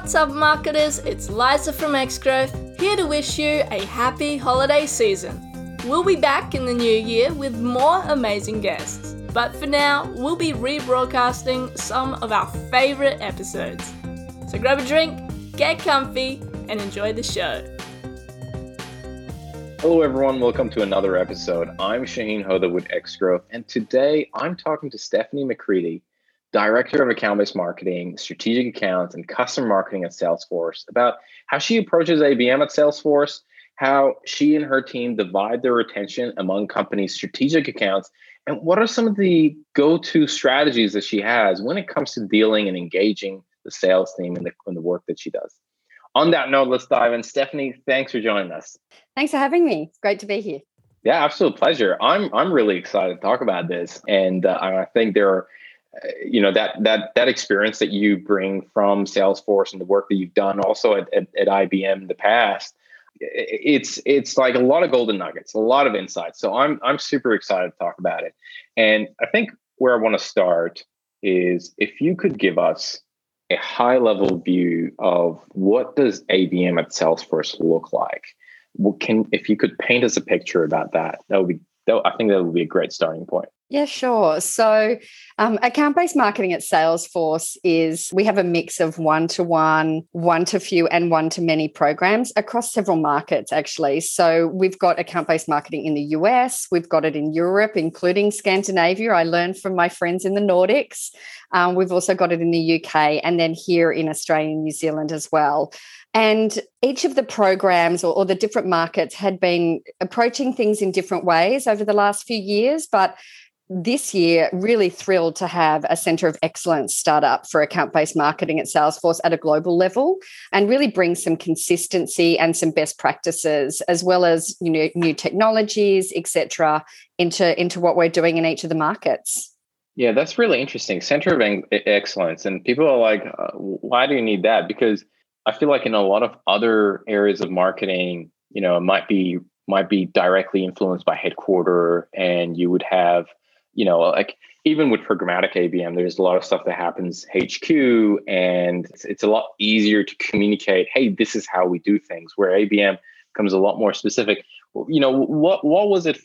What's up, marketers? It's Liza from Xgrowth, here to wish you a happy holiday season. We'll be back in the new year with more amazing guests, but for now, we'll be rebroadcasting some of our favorite episodes. So grab a drink, get comfy, and enjoy the show. Hello, everyone. Welcome to another episode. I'm Shaheen Hoda with Xgrowth, and today I'm talking to Stephanie McCready Director of Account Based Marketing, Strategic Accounts, and Customer Marketing at Salesforce about how she approaches ABM at Salesforce, how she and her team divide their attention among companies' strategic accounts, and what are some of the go to strategies that she has when it comes to dealing and engaging the sales team in the, in the work that she does. On that note, let's dive in. Stephanie, thanks for joining us. Thanks for having me. It's great to be here. Yeah, absolute pleasure. I'm I'm really excited to talk about this, and uh, I think there are you know that that that experience that you bring from Salesforce and the work that you've done also at, at, at, IBM in the past, it's it's like a lot of golden nuggets, a lot of insights. So I'm I'm super excited to talk about it. And I think where I want to start is if you could give us a high level view of what does ABM at Salesforce look like. What can if you could paint us a picture about that, that would be that, I think that would be a great starting point. Yeah, sure. So, um, account based marketing at Salesforce is we have a mix of one to one, one to few, and one to many programs across several markets, actually. So, we've got account based marketing in the US, we've got it in Europe, including Scandinavia. I learned from my friends in the Nordics. Um, we've also got it in the UK and then here in Australia and New Zealand as well. And each of the programs or, or, the different markets had been approaching things in different ways over the last few years. But this year, really thrilled to have a center of excellence start up for account based marketing at Salesforce at a global level and really bring some consistency and some best practices, as well as you know, new technologies, etc., into, into what we're doing in each of the markets. Yeah, that's really interesting. Center of excellence. And people are like, uh, why do you need that? Because I feel like in a lot of other areas of marketing, you know, it might be might be directly influenced by headquarter and you would have you know, like even with programmatic ABM, there's a lot of stuff that happens HQ, and it's, it's, a lot easier to communicate. Hey, this is how we do things. Where ABM comes a lot more specific. You know, what what was it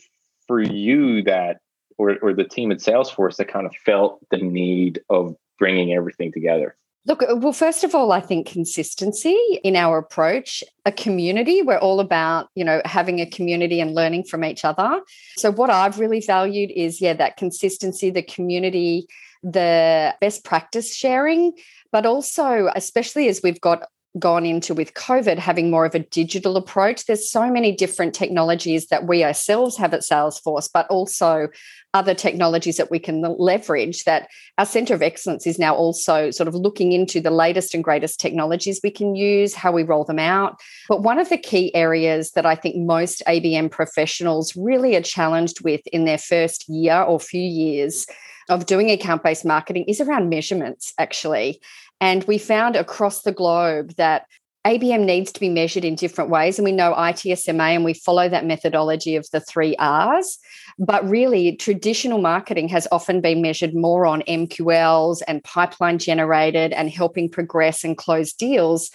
for you that, or or the team at Salesforce that kind of felt the need of bringing everything together? Look, uh, well, first of all, I think consistency in our approach, a community. We're all about, you know, having a community and learning from each other. So, what I've really valued is, yeah, that consistency, the community, the best practice sharing, but also, especially as we've got gone into with COVID, having more of a digital approach. There's so many different technologies that we ourselves have at Salesforce, but also other technologies that we can leverage that our center of excellence is now also sort of looking into the latest and greatest technologies we can use how we roll them out but one of the key areas that i think most abm professionals really are challenged with in their first year or few years of doing account based marketing is around measurements actually and we found across the globe that ABM needs to be measured in different ways. And we know ITSMA and we follow that methodology of the three R's. But really, traditional marketing has often been measured more on MQLs and pipeline generated and helping progress and close deals.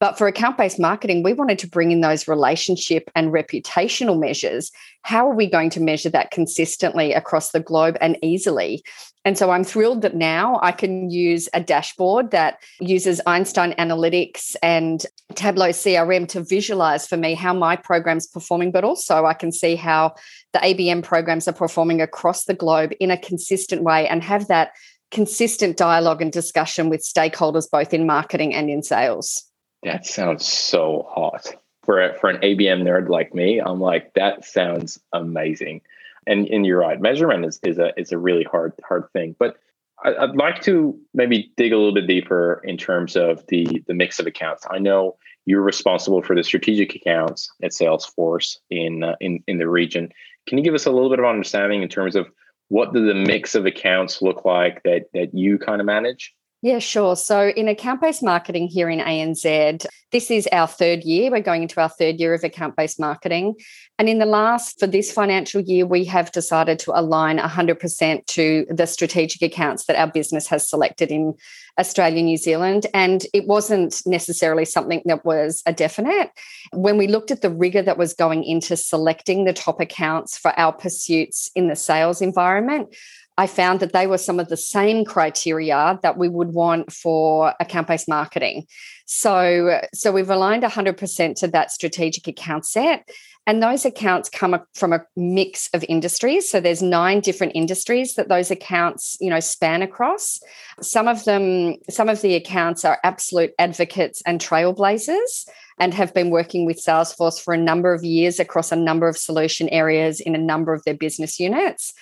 But for account based marketing, we wanted to bring in those relationship and reputational measures. How are we going to measure that consistently across the globe and easily? And so I'm thrilled that now I can use a dashboard that uses Einstein Analytics and Tableau CRM to visualize for me how my program's performing, but also I can see how the ABM programs are performing across the globe in a consistent way and have that consistent dialogue and discussion with stakeholders both in marketing and in sales. That sounds so hot. For a, for an ABM nerd like me, I'm like, that sounds amazing. And and you're right, measurement is, is a is a really hard hard thing. But I, I'd like to maybe dig a little bit deeper in terms of the the mix of accounts. I know you're responsible for the strategic accounts at Salesforce in uh, in in the region. Can you give us a little bit of understanding in terms of what do the mix of accounts look like that that you kind of manage? Yeah, sure. So, in account based marketing here in ANZ, this is our third year. We're going into our third year of account based marketing. And in the last, for this financial year, we have decided to align 100% to the strategic accounts that our business has selected in Australia, New Zealand. And it wasn't necessarily something that was a definite. When we looked at the rigor that was going into selecting the top accounts for our pursuits in the sales environment, I found that they were some of the same criteria that we would want for account based marketing. So, so we've aligned 100% to that strategic account set. And those accounts come from a mix of industries. So there's nine different industries that those accounts, you know, span across. Some of them, some of the accounts are absolute advocates and trailblazers and have been working with Salesforce for a number of years across a number of solution areas in a number of their business units.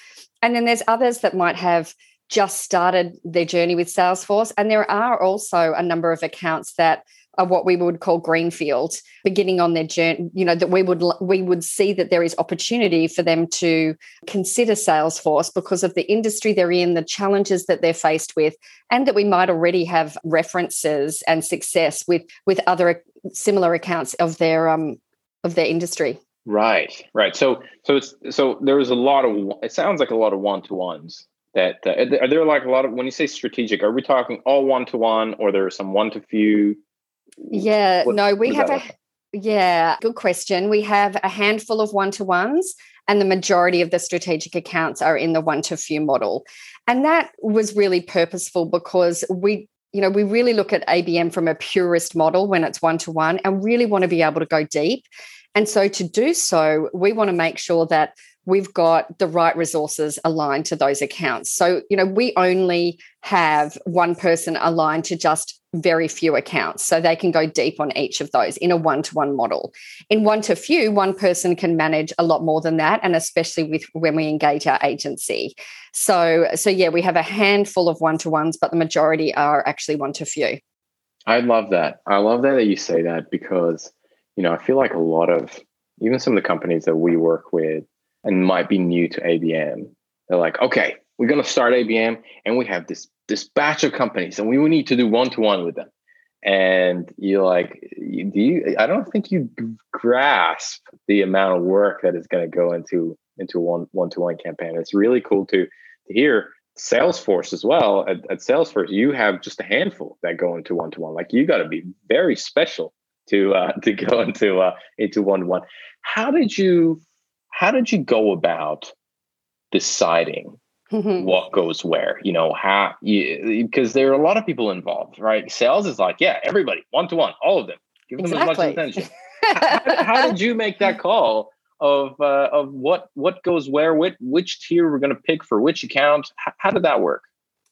And then there's others that might have just started their journey with Salesforce. And there are also a number of accounts that are what we would call greenfield beginning on their journey you know that we would we would see that there is opportunity for them to consider salesforce because of the industry they're in the challenges that they're faced with and that we might already have references and success with with other similar accounts of their um of their industry Right, right. So, so it's so there was a lot of. It sounds like a lot of one to ones. That uh, are there like a lot of when you say strategic? Are we talking all one to one, or there are some one to few? Yeah, what, no, we have a. Like? Yeah, good question. We have a handful of one to ones, and the majority of the strategic accounts are in the one to few model. And that was really purposeful because we you know, we really look at ABM from a purist model when it's one to one and really want to be able to go deep. And so to do so, we want to make sure that we've got the right resources aligned to those accounts. So, you know, we only have one person aligned to just very few accounts. So they can go deep on each of those in a one to one model. In one to few, one person can manage a lot more than that. And especially with when we engage our agency. So, so yeah, we have a handful of one to ones, but the majority are actually one to few. I love that. I love that that you say that because you know, I feel like a lot of even some of the companies that we work with and might be new to ABM, they're like, okay, we're gonna start ABM and we have this this batch of companies and we need to do one to one with them. And you're like, do you? I don't think you grasp the amount of work that is going to go into into one one to one campaign. It's really cool to to hear Salesforce as well. At, at Salesforce, you have just a handful that go into one to one. Like you got to be very special to uh, to go into uh, into one to one. How did you how did you go about deciding mm-hmm. what goes where? You know how because there are a lot of people involved, right? Sales is like yeah, everybody one to one, all of them, give them exactly. as much attention. how, how, did you make that call of uh, of what what goes where, which which tier we're going to pick for which account? How, how did that work?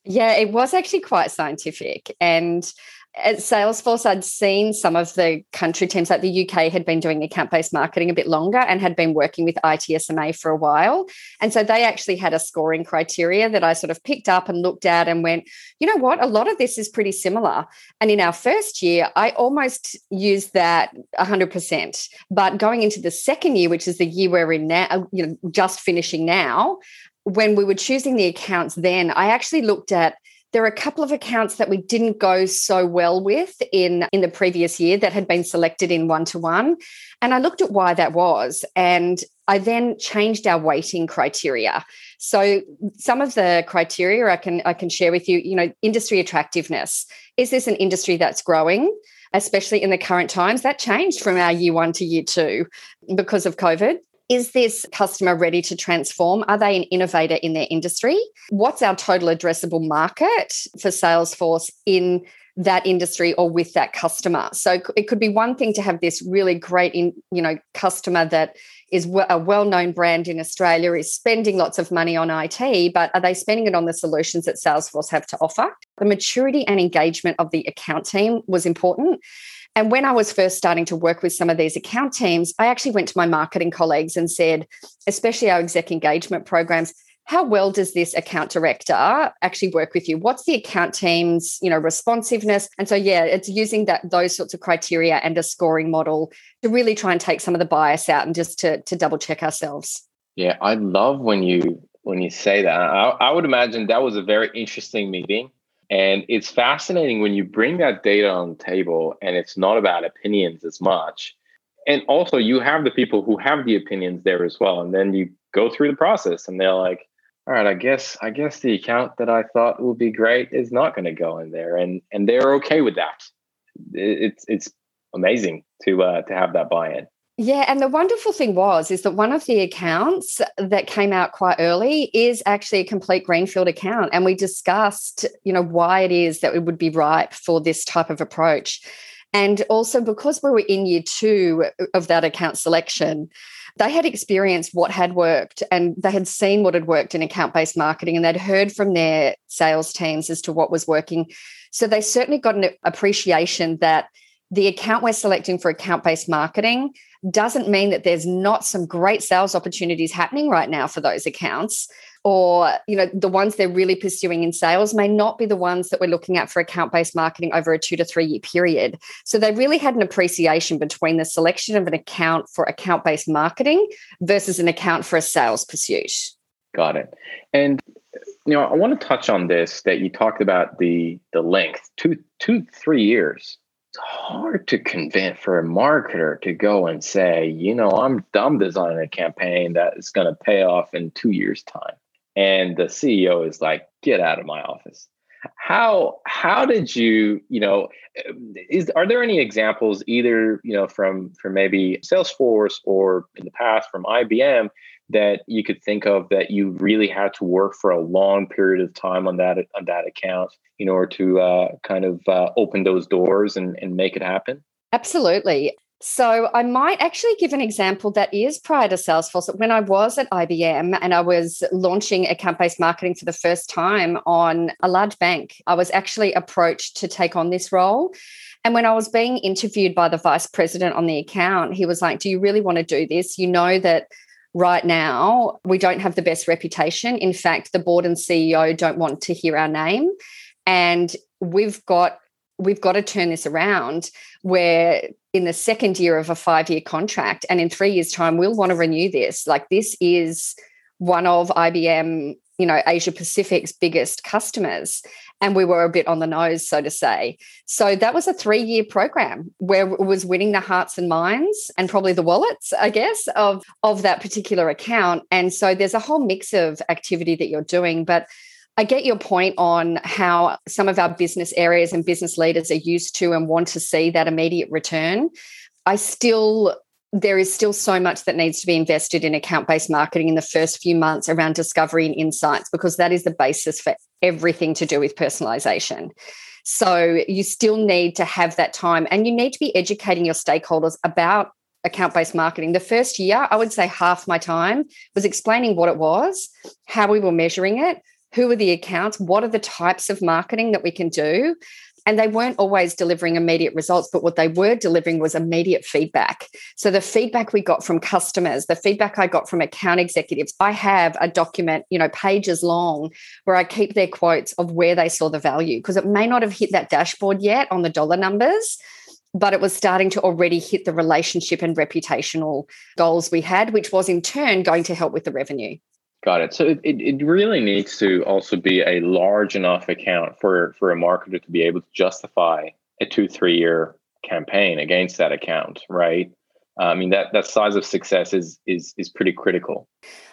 Yeah, it was actually quite scientific and at Salesforce, I'd seen some of the country teams, like the UK, had been doing account based marketing a bit longer and had been working with ITSMA for a while. And so they actually had a scoring criteria that I sort of picked up and looked at and went, you know what, a lot of this is pretty similar. And in our first year, I almost used that 100%. But going into the second year, which is the year we're in now, uh, you know, just finishing now, when we were choosing the accounts then, I actually looked at there are a couple of accounts that we didn't go so well with in in the previous year that had been selected in one to one and i looked at why that was and i then changed our weighting criteria. So some of the criteria i can i can share with you you know industry attractiveness. Is this an industry that's growing? Especially in the current times that changed from our year 1 to year 2 because of covid is this customer ready to transform? Are they an innovator in their industry? What's our total addressable market for Salesforce in that industry or with that customer? So it could be one thing to have this really great in, you know, customer that is a well-known brand in Australia is spending lots of money on IT, but are they spending it on the solutions that Salesforce have to offer? The maturity and engagement of the account team was important. And when I was first starting to work with some of these account teams, I actually went to my marketing colleagues and said, especially our exec engagement programs, how well does this account director actually work with you? What's the account team's you know responsiveness? And so yeah it's using that those sorts of criteria and a scoring model to really try and take some of the bias out and just to, to double check ourselves. Yeah i love when you when you say that. I, I would imagine that was a very interesting meeting And it's fascinating when you bring that data on the table and it's not about opinions as much. And also, you have the people who have the opinions there as well. And then you go through the process and they're like, all right, I guess I guess the account that I thought would be great is not going to go in there, and and they're okay with that. It's it's amazing to uh, to have that buy-in. Yeah, and the wonderful thing was is that one of the accounts that came out quite early is actually a complete greenfield account, and we discussed, you know, why it is that it would be ripe for this type of approach, and also because we were in year two of that account selection, they had experienced what had worked and they had seen what had worked in account based marketing, and they'd heard from their sales teams as to what was working. So they certainly got an appreciation that the account we're selecting for account based marketing doesn't mean that there's not some great sales opportunities happening right now for those accounts or you know the ones they're really pursuing in sales may not be the ones that we're looking at for account based marketing over a 2 to 3 year period. So they really had an appreciation between the selection of an account for account based marketing versus an account for a sales pursuit. Got it. And you know i want to touch on this that you talked about the the length two two three years hard to convince for a marketer to go and say, you know, I'm dumb designing a campaign that is going to pay off in two years' time. And the CEO is like, get out of my office. How how did you, you know, eh, is are there any examples either, you know, from from maybe Salesforce or in the past from IBM that you could think of that you really had to work for a long period of time on that on that account in order to uh, kind of uh, open those doors and, and make it happen? Absolutely. So I might actually give an example that is prior to Salesforce. When I was at IBM and I was launching account-based marketing for the first time on a large bank, I was actually approached to take on this role. And when I was being interviewed by the vice president on the account, he was like, Do you really want to do this? You know that right now we don't have the best reputation. In fact, the board and CEO don't want to hear our name. And we've got we've got to turn this around where in the second year of a five year contract and in three years time we'll want to renew this like this is one of ibm you know asia pacific's biggest customers and we were a bit on the nose so to say so that was a three year program where it was winning the hearts and minds and probably the wallets i guess of of that particular account and so there's a whole mix of activity that you're doing but I get your point on how some of our business areas and business leaders are used to and want to see that immediate return. I still there is still so much that needs to be invested in account based marketing in the first few months around discovery and insights because that is the basis for everything to do with personalization. So you still need to have that time and you need to be educating your stakeholders about account based marketing. The first year, I would say half my time was explaining what it was, how we were measuring it, who are the accounts, what are the types of marketing that we can do, and they weren't always delivering immediate results, but what they were delivering was immediate feedback. So the feedback we got from customers, the feedback I got from account executives, I have a document, you know, pages long where I keep their quotes of where they saw the value because it may not have hit that dashboard yet on the dollar numbers. But it was starting to already hit the relationship and reputational goals we had, which was in turn going to help with the revenue. Got it. So it, it really needs to also be a large enough account for, for a marketer to be able to justify a two, three year campaign against that account, right? Uh, I mean that that size of success is is is pretty critical.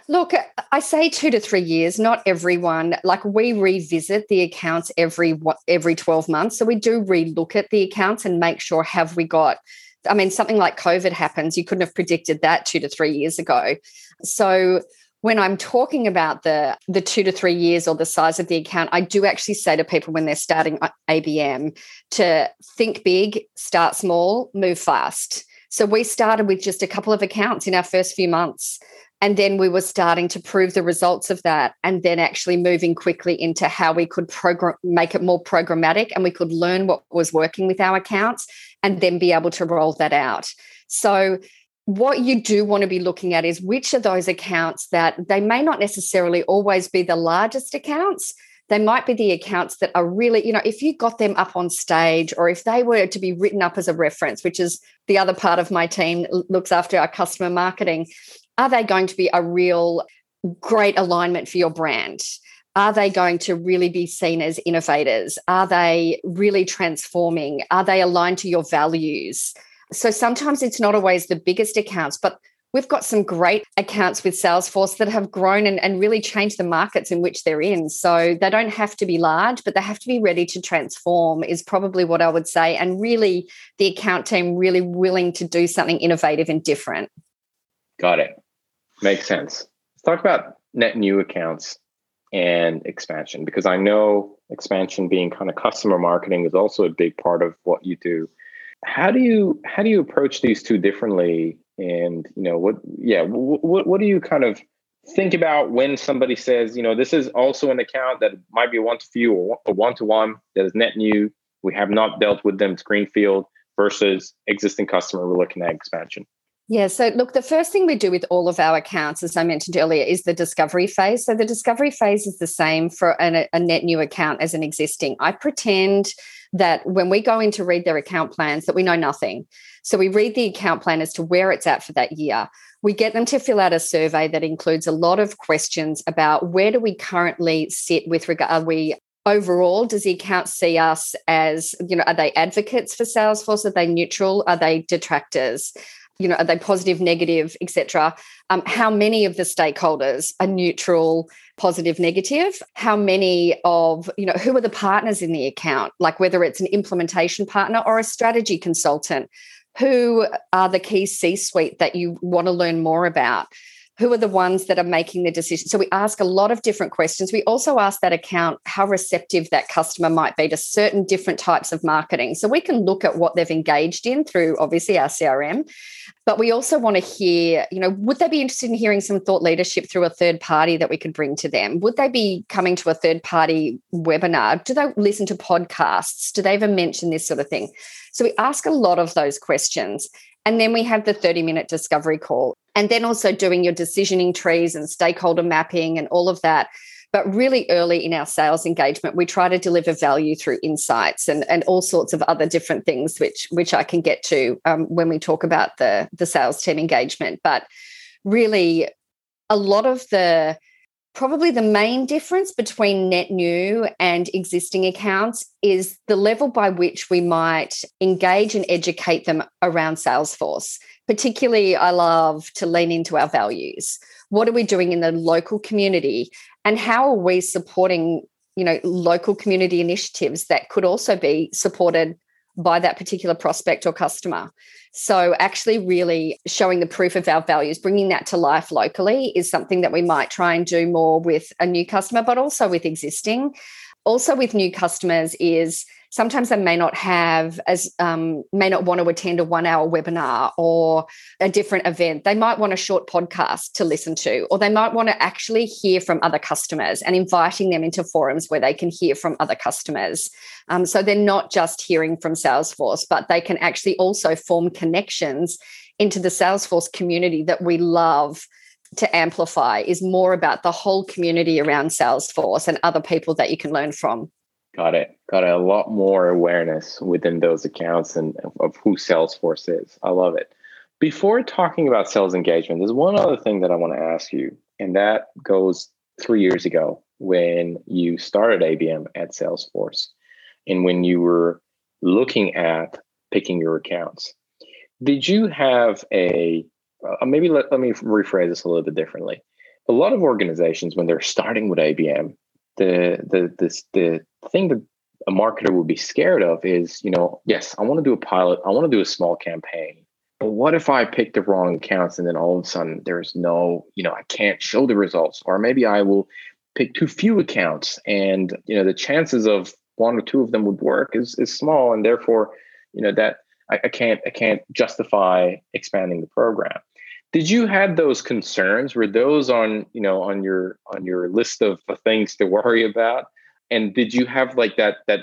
Look, I say two to three years. Not everyone. Like we revisit the accounts every every twelve months, so we do relook at the accounts and make sure have we got. I mean, something like COVID happens. You couldn't have predicted that two to three years ago. So when I'm talking about the the two to three years or the size of the account, I do actually say to people when they're starting ABM to think big, start small, move fast. So we started with just a couple of accounts in our first few months. And then we were starting to prove the results of that, and then actually moving quickly into how we could program, make it more programmatic, and we could learn what was working with our accounts, and then be able to roll that out. So what you do want to be looking at is which of those accounts that they may not necessarily always be the largest accounts they might be the accounts that are really you know if you got them up on stage or if they were to be written up as a reference which is the other part of my team looks after our customer marketing are they going to be a real great alignment for your brand are they going to really be seen as innovators? Are they really transforming? Are they aligned to your values? So sometimes it's not always the biggest accounts, but we've got some great accounts with Salesforce that have grown and, and really changed the markets in which they're in. So they don't have to be large, but they have to be ready to transform, is probably what I would say. And really, the account team really willing to do something innovative and different. Got it. Makes sense. Let's talk about net new accounts and expansion because I know expansion being kind of customer marketing is also a big part of what you do. How do you how do you approach these two differently? And you know what? Yeah, what what do you kind of think about when somebody says, you know, this is also an account that might be one to few or a one to one that is net new. We have not dealt with them. It's greenfield versus existing customer. We're looking at expansion. Yeah. So, look, the first thing we do with all of our accounts, as I mentioned earlier, is the discovery phase. So, the discovery phase is the same for an, a net new account as an existing. I pretend that when we go in to read their account plans, that we know nothing. So, we read the account plan as to where it's at for that year. We get them to fill out a survey that includes a lot of questions about where do we currently sit with regard, are we overall does the account see us as you know are they advocates for salesforce are they neutral are they detractors you know, are they positive, negative, etc. Um, how many of the stakeholders are neutral, positive, negative? How many of, you know, who are the partners in the account? Like whether it's an implementation partner or a strategy consultant. Who are the key C suite that you want to learn more about? Who are the ones that are making the decision? So we ask a lot of different questions. We also ask that account how receptive that customer might be to certain different types of marketing. So we can look at what they've engaged in through obviously our CRM, but we also want to hear, you know, would they be interested in hearing some thought leadership through a third party that we could bring to them? Would they be coming to a third party webinar? Do they listen to podcasts? Do they ever mention this sort of thing? So we ask a lot of those questions. And then we have the 30 minute discovery call. And then also doing your decisioning trees and stakeholder mapping and all of that. But really early in our sales engagement, we try to deliver value through insights and, and all sorts of other different things, which which I can get to um, when we talk about the, the sales team engagement. But really, a lot of the probably the main difference between net new and existing accounts is the level by which we might engage and educate them around Salesforce. Particularly, I love to lean into our values. What are we doing in the local community? And how are we supporting, you know, local community initiatives that could also be supported by that particular prospect or customer. So, actually, really showing the proof of our values, bringing that to life locally is something that we might try and do more with a new customer, but also with existing. Also, with new customers, is sometimes they may not have as um, may not want to attend a one hour webinar or a different event. They might want a short podcast to listen to or they might want to actually hear from other customers and inviting them into forums where they can hear from other customers. Um, so they're not just hearing from salesforce but they can actually also form connections into the salesforce community that we love to amplify is more about the whole community around salesforce and other people that you can learn from Got it. Got a lot more awareness within those accounts and of who Salesforce is. I love it. Before talking about sales engagement, there's one other thing that I want to ask you, and that goes three years ago when you started ABM at Salesforce and when you were looking at picking your accounts. Did you have a, uh, maybe let, let me rephrase this a little bit differently. A lot of organizations, when they're starting with ABM, the the this the thing that a marketer would be scared of is, you know, yes, I want to do a pilot, I want to do a small campaign. But what if I pick the wrong accounts and then all of a sudden there's no, you know, I can't show the results, or maybe I will pick too few accounts and you know the chances of one or two of them would work is is small and therefore you know that I, I can't I can't justify expanding the program. Did you have those concerns? Were those on you know on your on your list of things to worry about? And did you have like that that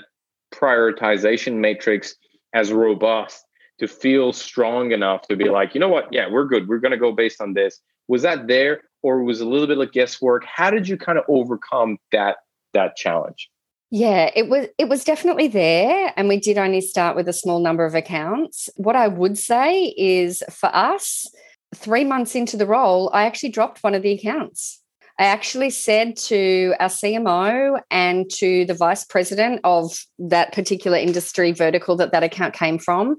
prioritization matrix as robust to feel strong enough to be like you know what? Yeah we're good. We're going to go based on this. Was that there or was a little bit of guesswork? How did you kind of overcome that that challenge yeah, it was it was definitely there and we did only start with a small number of accounts. What I would say is for us, three months into the role, I actually dropped one of the accounts. I actually said to our CMO and to the vice president of that particular industry vertical that that account came from,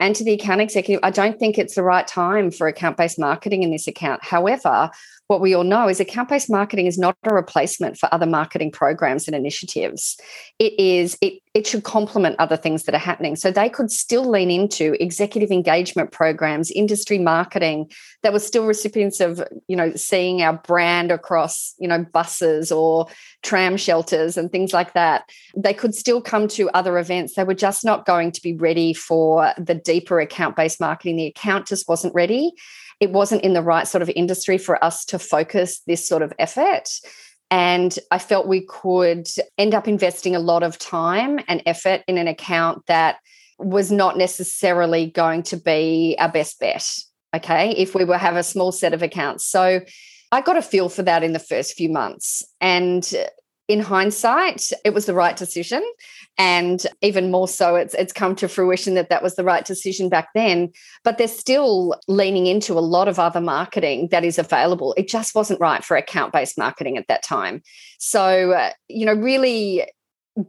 and to the account executive, I don't think it's the right time for account based marketing in this account. However, what we all know is account based marketing is not a replacement for other marketing programs and initiatives. It is, it, it should complement other things that are happening. So they could still lean into executive engagement programs, industry marketing that were still recipients of, you know, seeing our brand across, you know, buses or tram shelters and things like that. They could still come to other events. They were just not going to be ready for the deeper account based marketing. The account just wasn't ready it wasn't in the right sort of industry for us to focus this sort of effort. And I felt we could end up investing a lot of time and effort in an account that was not necessarily going to be our best bet. Okay. If we were have a small set of accounts. So I got a feel for that in the first few months. And in hindsight, it was the right decision. And even more so, it's, it's come to fruition that that was the right decision back then. But they're still leaning into a lot of other marketing that is available. It just wasn't right for account based marketing at that time. So, uh, you know, really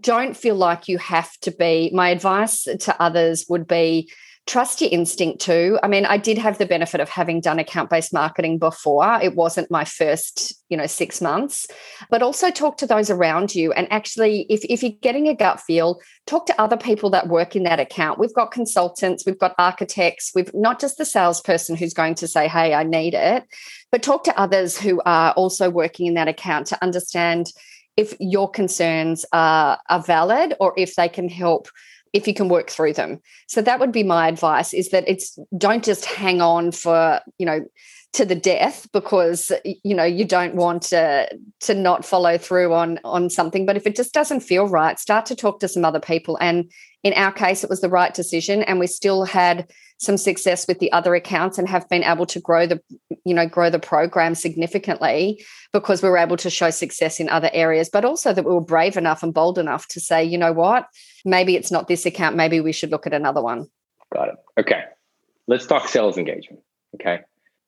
don't feel like you have to be. My advice to others would be trust your instinct too. I mean, I did have the benefit of having done account based marketing before. It wasn't my first, you know, six months, but also talk to those around you. And actually, if, if you're getting a gut feel, talk to other people that work in that account. We've got consultants, we've got architects, we've not just the salesperson who's going to say, hey, I need it, but talk to others who are also working in that account to understand if your concerns are, are valid or if they can help if you can work through them. So that would be my advice is that it's don't just hang on for, you know, to the death because you know you don't want to to not follow through on on something but if it just doesn't feel right start to talk to some other people and in our case it was the right decision and we still had some success with the other accounts and have been able to grow the you know grow the program significantly because we were able to show success in other areas but also that we were brave enough and bold enough to say you know what maybe it's not this account. Maybe we should look at another one. Got it. Okay. Let's talk sales engagement. Okay.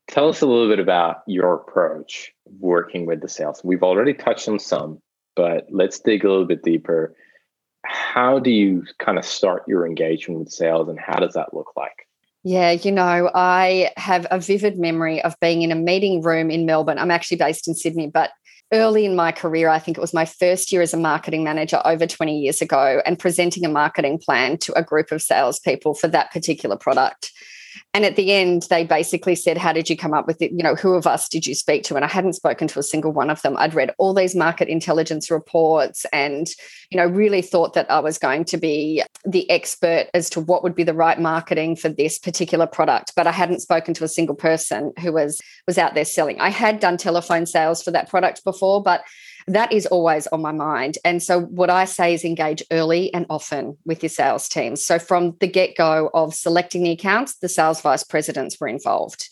Tell us a little bit about your approach working with the sales. We've already touched on some, but let's dig a little bit deeper. How do you kind of start your engagement with sales and how does that look like? Yeah, you know, I have a vivid memory of being in a meeting room in Melbourne. I'm actually based in Sydney, but early in my career, I think it was my first year as a marketing manager over 20 years ago, and presenting a marketing plan to a group of salespeople for that particular product. And at the end, they basically said, How did you come up with it? You know, who of us did you speak to? And I hadn't spoken to a single one of them. I'd read all these market intelligence reports and, you know, really thought that I was going to be the expert as to what would be the right marketing for this particular product. But I hadn't spoken to a single person who was was out there selling. I had done telephone sales for that product before, but that is always on my mind. And so, what I say is engage early and often with your sales teams. So, from the get go of selecting the accounts, the sales vice presidents were involved.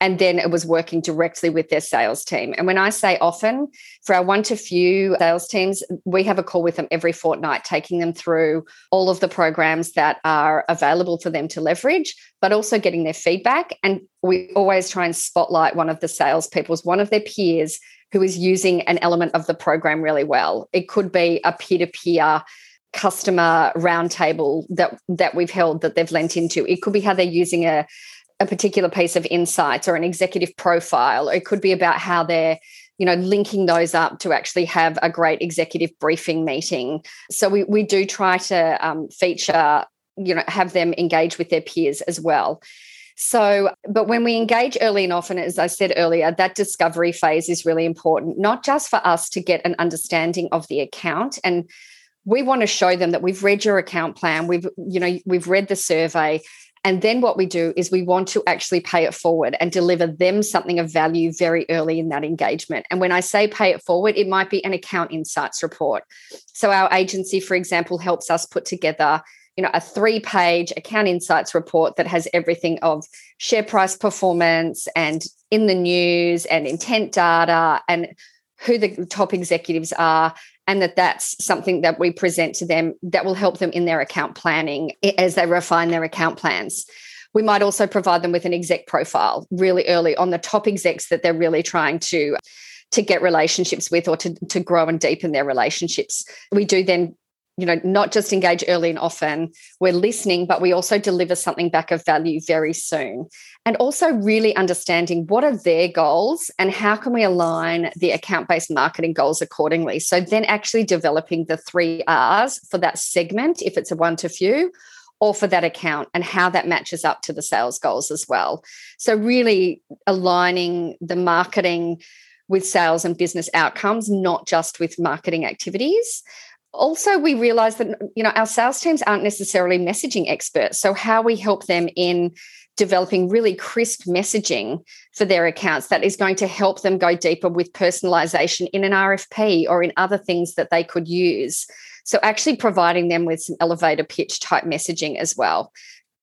And then it was working directly with their sales team. And when I say often, for our one to few sales teams, we have a call with them every fortnight, taking them through all of the programs that are available for them to leverage, but also getting their feedback. And we always try and spotlight one of the salespeople's, one of their peers who is using an element of the program really well. It could be a peer to peer customer roundtable that that we've held that they've lent into. It could be how they're using a a particular piece of insights or an executive profile. It could be about how they're you know linking those up to actually have a great executive briefing meeting so we, we do try to um, feature you know have them engage with their peers as well so, but when we engage early and often, as I said earlier, that discovery phase is really important, not just for us to get an understanding of the account and we want to show them that we've read your account plan we've you know we've read the survey and then what we do is we want to actually pay it forward and deliver them something of value very early in that engagement. And when I say pay it forward, it might be an account insights report. So our agency, for example, helps us put together you know a three page account insights report that has everything of share price performance and in the news and intent data and who the top executives are and that that's something that we present to them that will help them in their account planning as they refine their account plans we might also provide them with an exec profile really early on the top execs that they're really trying to to get relationships with or to, to grow and deepen their relationships. We do then you know, not just engage early and often, we're listening, but we also deliver something back of value very soon. And also really understanding what are their goals and how can we align the account based marketing goals accordingly. So then actually developing the three R's for that segment, if it's a one to few, or for that account and how that matches up to the sales goals as well. So, really aligning the marketing with sales and business outcomes, not just with marketing activities also we realize that you know our sales teams aren't necessarily messaging experts so how we help them in developing really crisp messaging for their accounts that is going to help them go deeper with personalization in an RFP or in other things that they could use. So actually providing them with some elevator pitch type messaging as well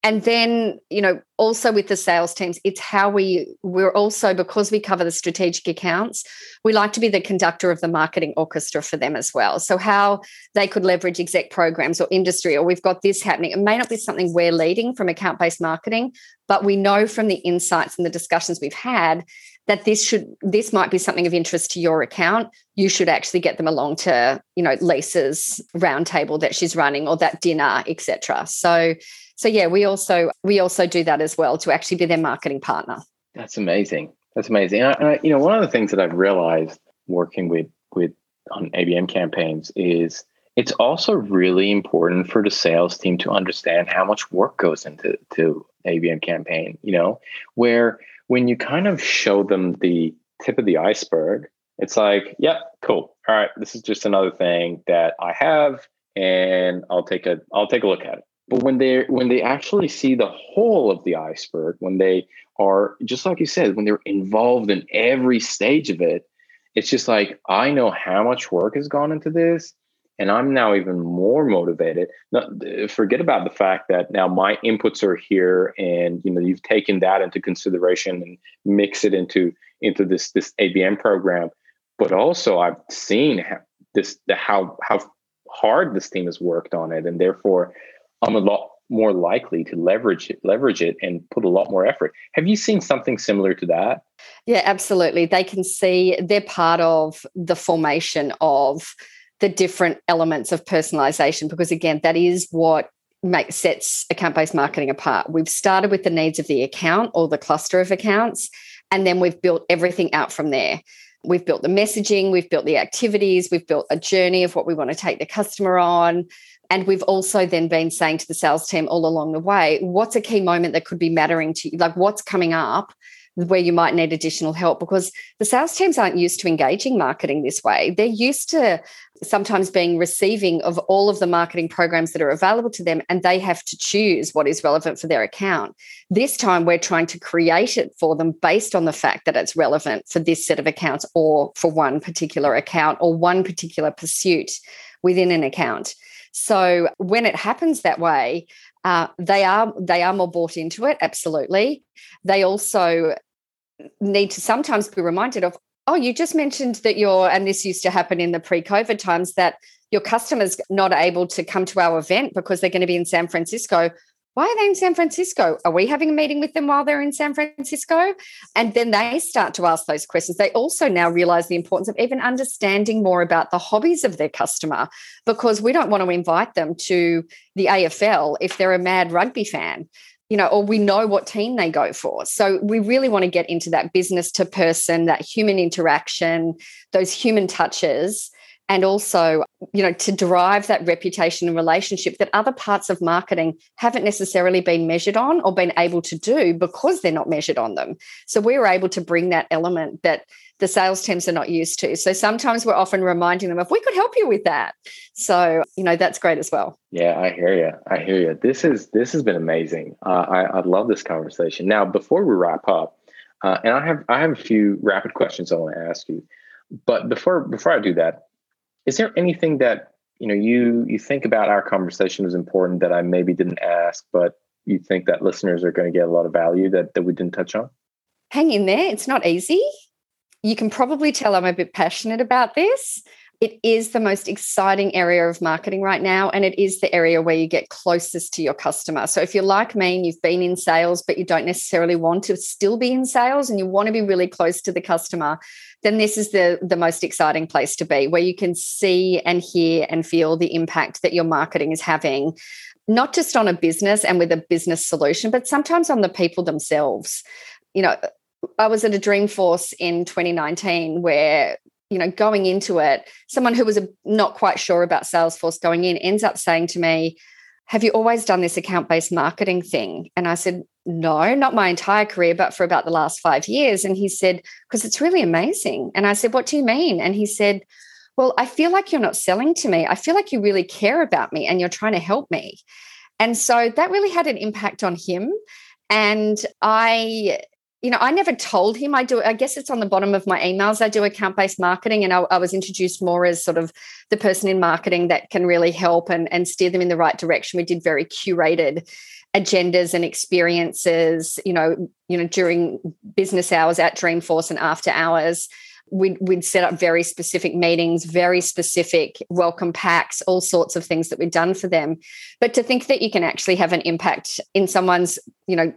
and then you know also with the sales teams it's how we we're also because we cover the strategic accounts we like to be the conductor of the marketing orchestra for them as well. So how they could leverage exec programs or industry or we've got this happening. It may not be something we're leading from account based marketing but we know from the insights and the discussions we've had that this should this might be something of interest to your account. You should actually get them along to you know lisa's roundtable that she's running or that dinner etc so so yeah, we also we also do that as well to actually be their marketing partner. That's amazing. That's amazing. I, I, you know, one of the things that I've realized working with with on ABM campaigns is it's also really important for the sales team to understand how much work goes into to ABM campaign. You know, where when you kind of show them the tip of the iceberg, it's like, yep, cool. All right, this is just another thing that I have, and I'll take a I'll take a look at it. But when they when they actually see the whole of the iceberg, when they are just like you said, when they're involved in every stage of it, it's just like I know how much work has gone into this, and I'm now even more motivated. Not, forget about the fact that now my inputs are here, and you know you've taken that into consideration and mix it into into this this ABM program. But also, I've seen how this the how how hard this team has worked on it, and therefore I'm a lot more likely to leverage it, leverage it and put a lot more effort. Have you seen something similar to that? Yeah, absolutely. They can see they're part of the formation of the different elements of personalization because again, that is what makes sets account-based marketing apart. We've started with the needs of the account or the cluster of accounts, and then we've built everything out from there. We've built the messaging, we've built the activities, we've built a journey of what we want to take the customer on. And we've also then been saying to the sales team all along the way, what's a key moment that could be mattering to you? Like what's coming up where you might need additional help? Because the sales teams aren't used to engaging marketing this way. They're used to sometimes being receiving of all of the marketing programs that are available to them, and they have to choose what is relevant for their account. This time, we're trying to create it for them based on the fact that it's relevant for this set of accounts or for one particular account or one particular pursuit within an account. So when it happens that way, uh, they are they are more bought into it. Absolutely, they also need to sometimes be reminded of. Oh, you just mentioned that you're, and this used to happen in the pre-COVID times that your customers not able to come to our event because they're going to be in San Francisco why are they in San Francisco? Are we having a meeting with them while they're in San Francisco? And then they start to ask those questions. They also now realize the importance of even understanding more about the hobbies of their customer because we don't want to invite them to the AFL if they're a mad rugby fan you know, or we know what team they go for. So we really want to get into that business to person, that human interaction, those human touches and also you know to drive that reputation and relationship that other parts of marketing haven't necessarily been measured on or been able to do because they're not measured on them. So we were able to bring that element that the sales teams are not used to. So sometimes we're often reminding them if we could help you with that. So you know that's great as well. Yeah i hear you i hear you this is this has been amazing. Uh, I, I love this conversation. Now before we wrap up uh, and i have i have a few rapid questions i want to ask you. But before before i do that is there anything that you know you you think about our conversation is important that I maybe didn't ask, but you think that listeners are going to get a lot of value that that we didn't touch on? Hang in there. It's not easy. You can probably tell I'm a bit passionate about this. It is the most exciting area of marketing right now. And it is the area where you get closest to your customer. So if you're like me and you've been in sales, but you don't necessarily want to still be in sales and you want to be really close to the customer, then this is the, the most exciting place to be where you can see and hear and feel the impact that your marketing is having, not just on a business and with a business solution, but sometimes on the people themselves. You know, I was at a Dreamforce in 2019 where you know, going into it, someone who was not quite sure about Salesforce going in ends up saying to me, Have you always done this account based marketing thing? And I said, No, not my entire career, but for about the last five years. And he said, Because it's really amazing. And I said, What do you mean? And he said, Well, I feel like you're not selling to me. I feel like you really care about me and you're trying to help me. And so that really had an impact on him. And I you know, I never told him I do. I guess it's on the bottom of my emails. I do account based marketing, and I, I, was introduced more as sort of the person in marketing that can really help and, and steer them in the right direction. We did very curated agendas and experiences. You know, you know, during business hours at Dreamforce and after hours. We'd, we'd set up very specific meetings, very specific welcome packs, all sorts of things that we'd done for them. But to think that you can actually have an impact in someone's, you know,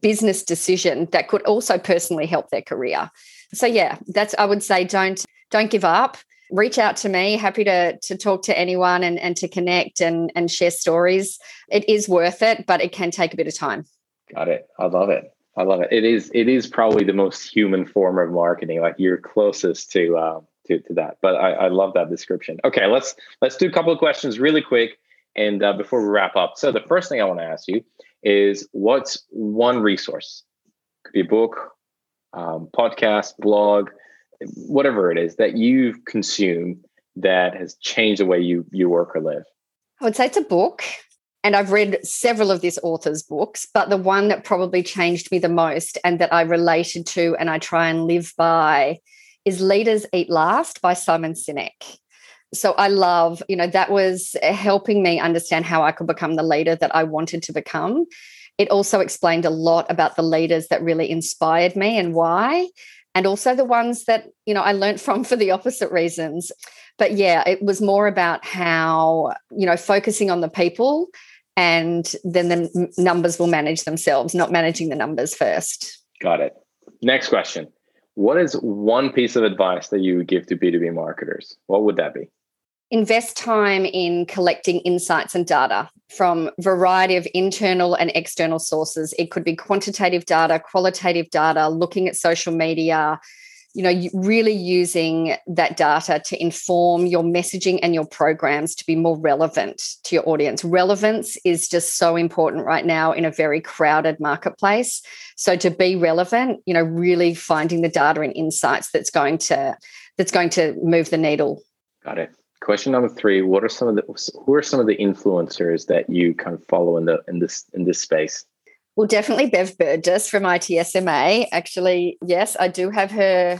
business decision that could also personally help their career. So yeah, that's I would say don't don't give up. Reach out to me. Happy to to talk to anyone and, and to connect and and share stories. It is worth it, but it can take a bit of time. Got it. I love it. I love it. It is it is probably the most human form of marketing. Like you're closest to uh, to to that. But I, I love that description. Okay, let's let's do a couple of questions really quick, and uh, before we wrap up. So the first thing I want to ask you is what's one resource? Could be a book, um, podcast, blog, whatever it is that you've consumed that has changed the way you you work or live. I would say it's a book. And I've read several of this author's books, but the one that probably changed me the most and that I related to and I try and live by is Leaders Eat Last by Simon Sinek so I love, you know, that was eh, helping me understand how I could become the leader that I wanted to become. It also explained a lot about the leaders that really inspired me and why, and also the ones that, you know, I learned from for the opposite reasons. But yeah, it was more about how, you know, focusing on the people and then the numbers will manage themselves, not managing the numbers first. Got it. Next question. What is one piece of advice that you would give to B2B marketers? What would that be? Invest time in collecting insights and data from a variety of internal and external sources. It could be quantitative data qualitative data looking at social media you know really using that data to inform your messaging and your programs to be more relevant to your audience. Relevance is just so important right now in a very crowded marketplace. So to be relevant you know really finding the data and insights that's going to that's going to move the needle. Got it question number three what are some of the who are some of the influencers that you kind of follow in the in this in this space? Well definitely bev burgess from itsma actually yes i do have her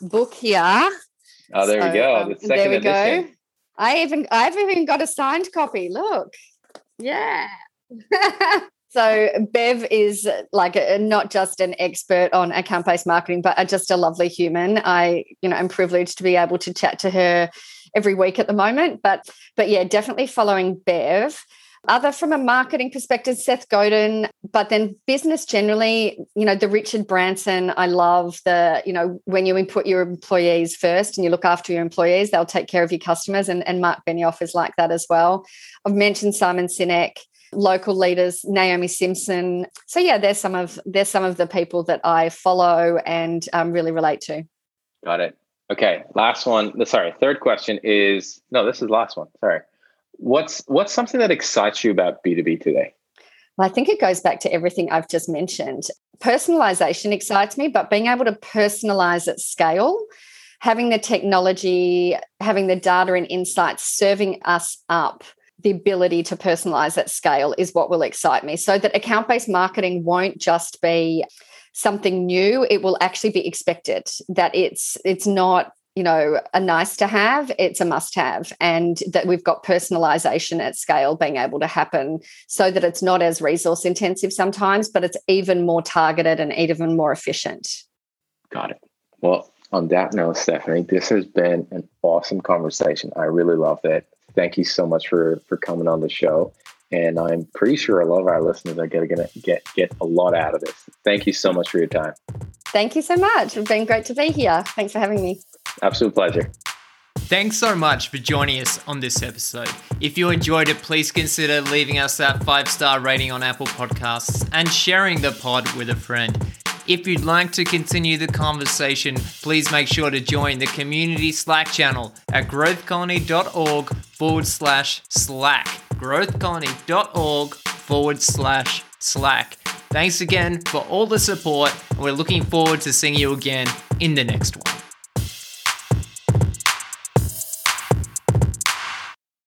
book here. Oh there so, we go um, the second there we edition. go i even i've even got a signed copy look. Yeah. So Bev is like a, not just an expert on account-based marketing, but just a lovely human. I, you know, I'm privileged to be able to chat to her every week at the moment. But but yeah, definitely following Bev. Other from a marketing perspective, Seth Godin, but then business generally, you know, the Richard Branson, I love the, you know, when you input your employees first and you look after your employees, they'll take care of your customers. And, and Mark Benioff is like that as well. I've mentioned Simon Sinek, local leaders, Naomi Simons. So yeah, there's some of there's some of the people that I follow and um, really relate to. Got it. Okay, last one. Sorry, third question is no. This is last one. Sorry. What's what's something that excites you about B two B today? Well, I think it goes back to everything I've just mentioned. Personalization excites me, but being able to personalize at scale, having the technology, having the data and insights serving us up the ability to personalize at scale is what will excite me so that account based marketing won't just be something new it will actually be expected that it's it's not you know a nice to have it's a must have and that we've got personalization at scale being able to happen so that it's not as resource intensive sometimes but it's even more targeted and even more efficient got it well on that note, Stephanie, this has been an awesome conversation. I really loved it. Thank you so much for for coming on the show. And I'm pretty sure a lot of our listeners are going to get get a lot out of this. Thank you so much for your time. Thank you so much. It's been great to be here. Thanks for having me. Absolute pleasure. Thanks so much for joining us on this episode. If you enjoyed it, please consider leaving us that five star rating on Apple Podcasts and sharing the pod with a friend. If you'd like to continue the conversation, please make sure to join the community Slack channel at growthcolony.org forward slash Slack. Growthcolony.org forward slash Slack. Thanks again for all the support, and we're looking forward to seeing you again in the next one.